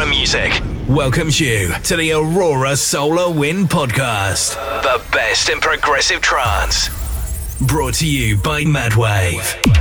Aurora Music welcomes you to the Aurora Solar Wind Podcast. The best in progressive trance. Brought to you by Madwave.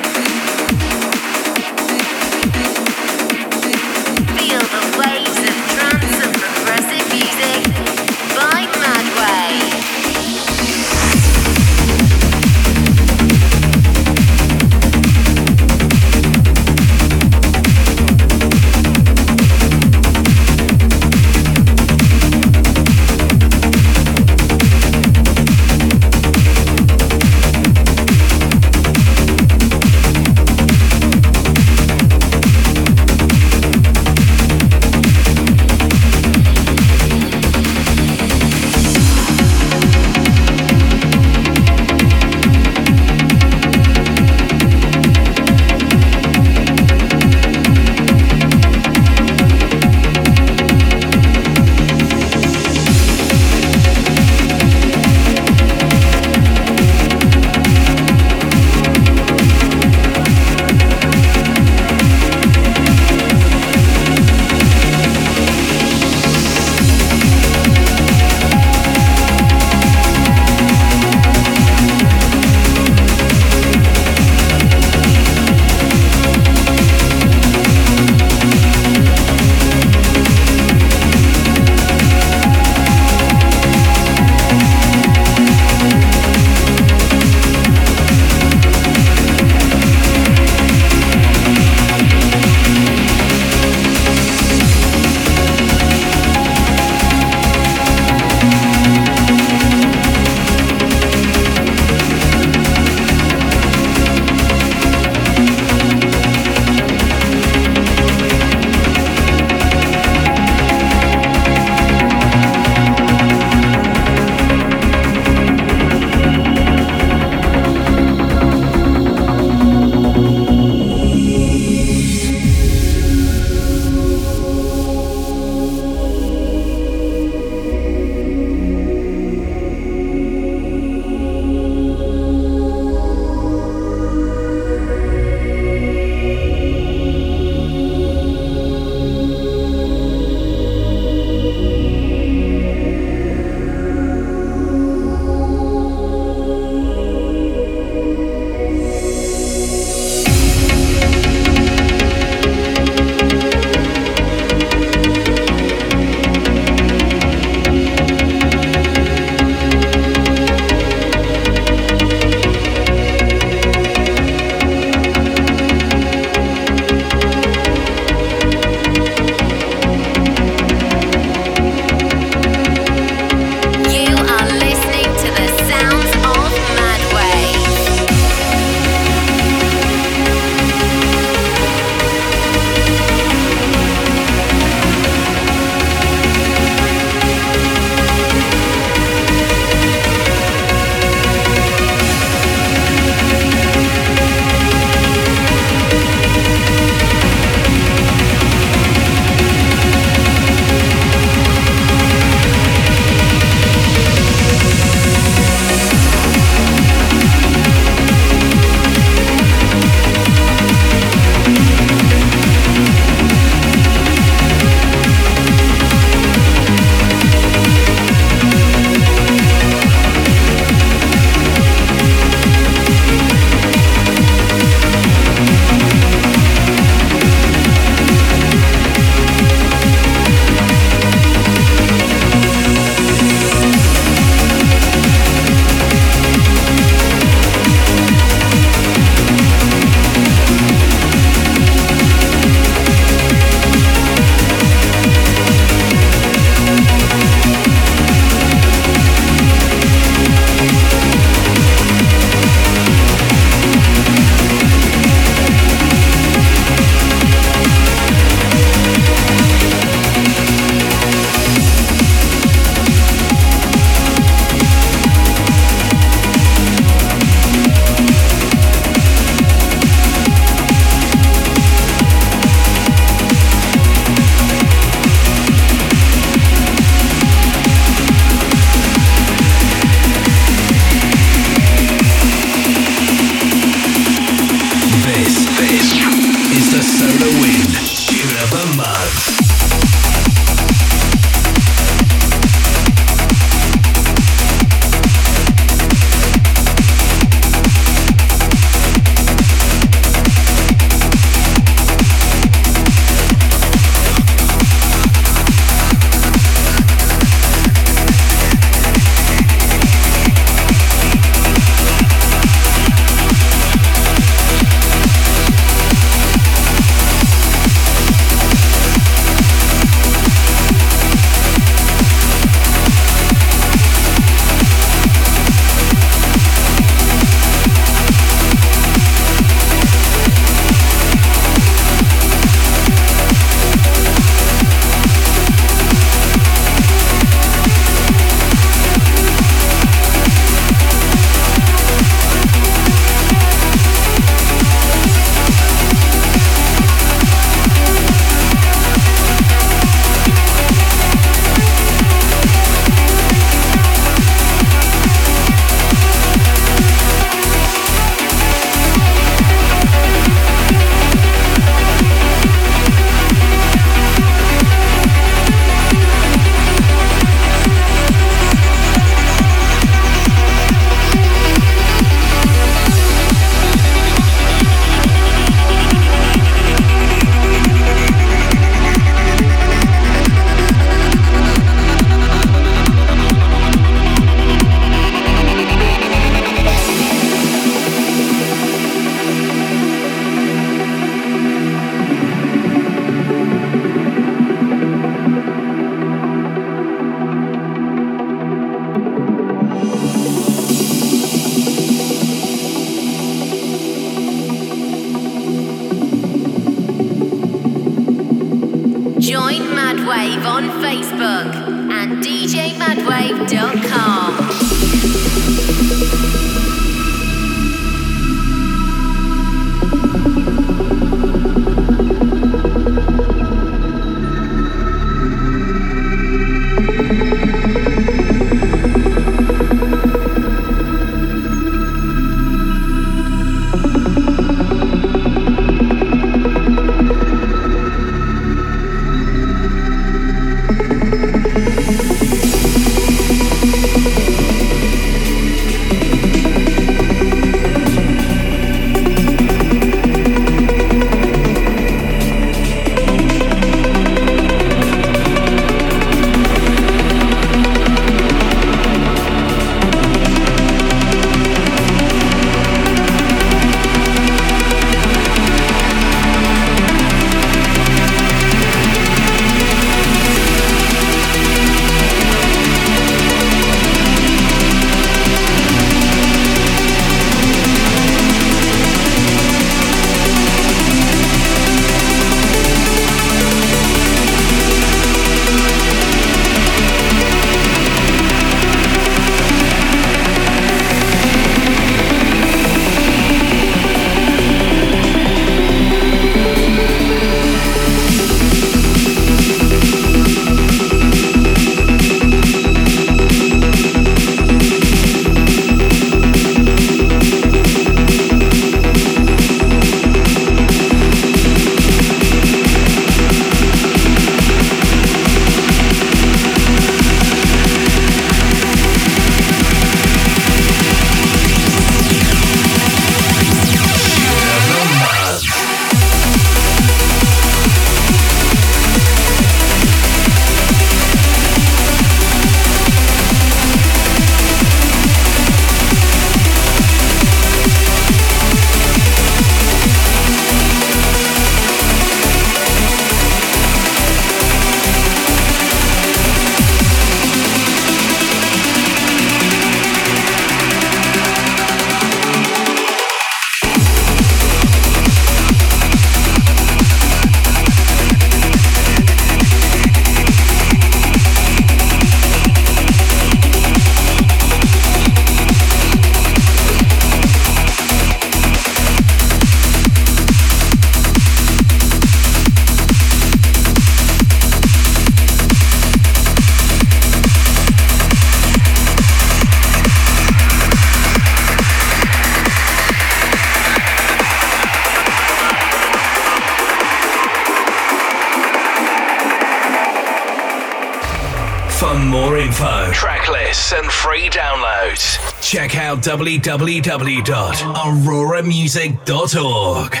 www.auroramusic.org.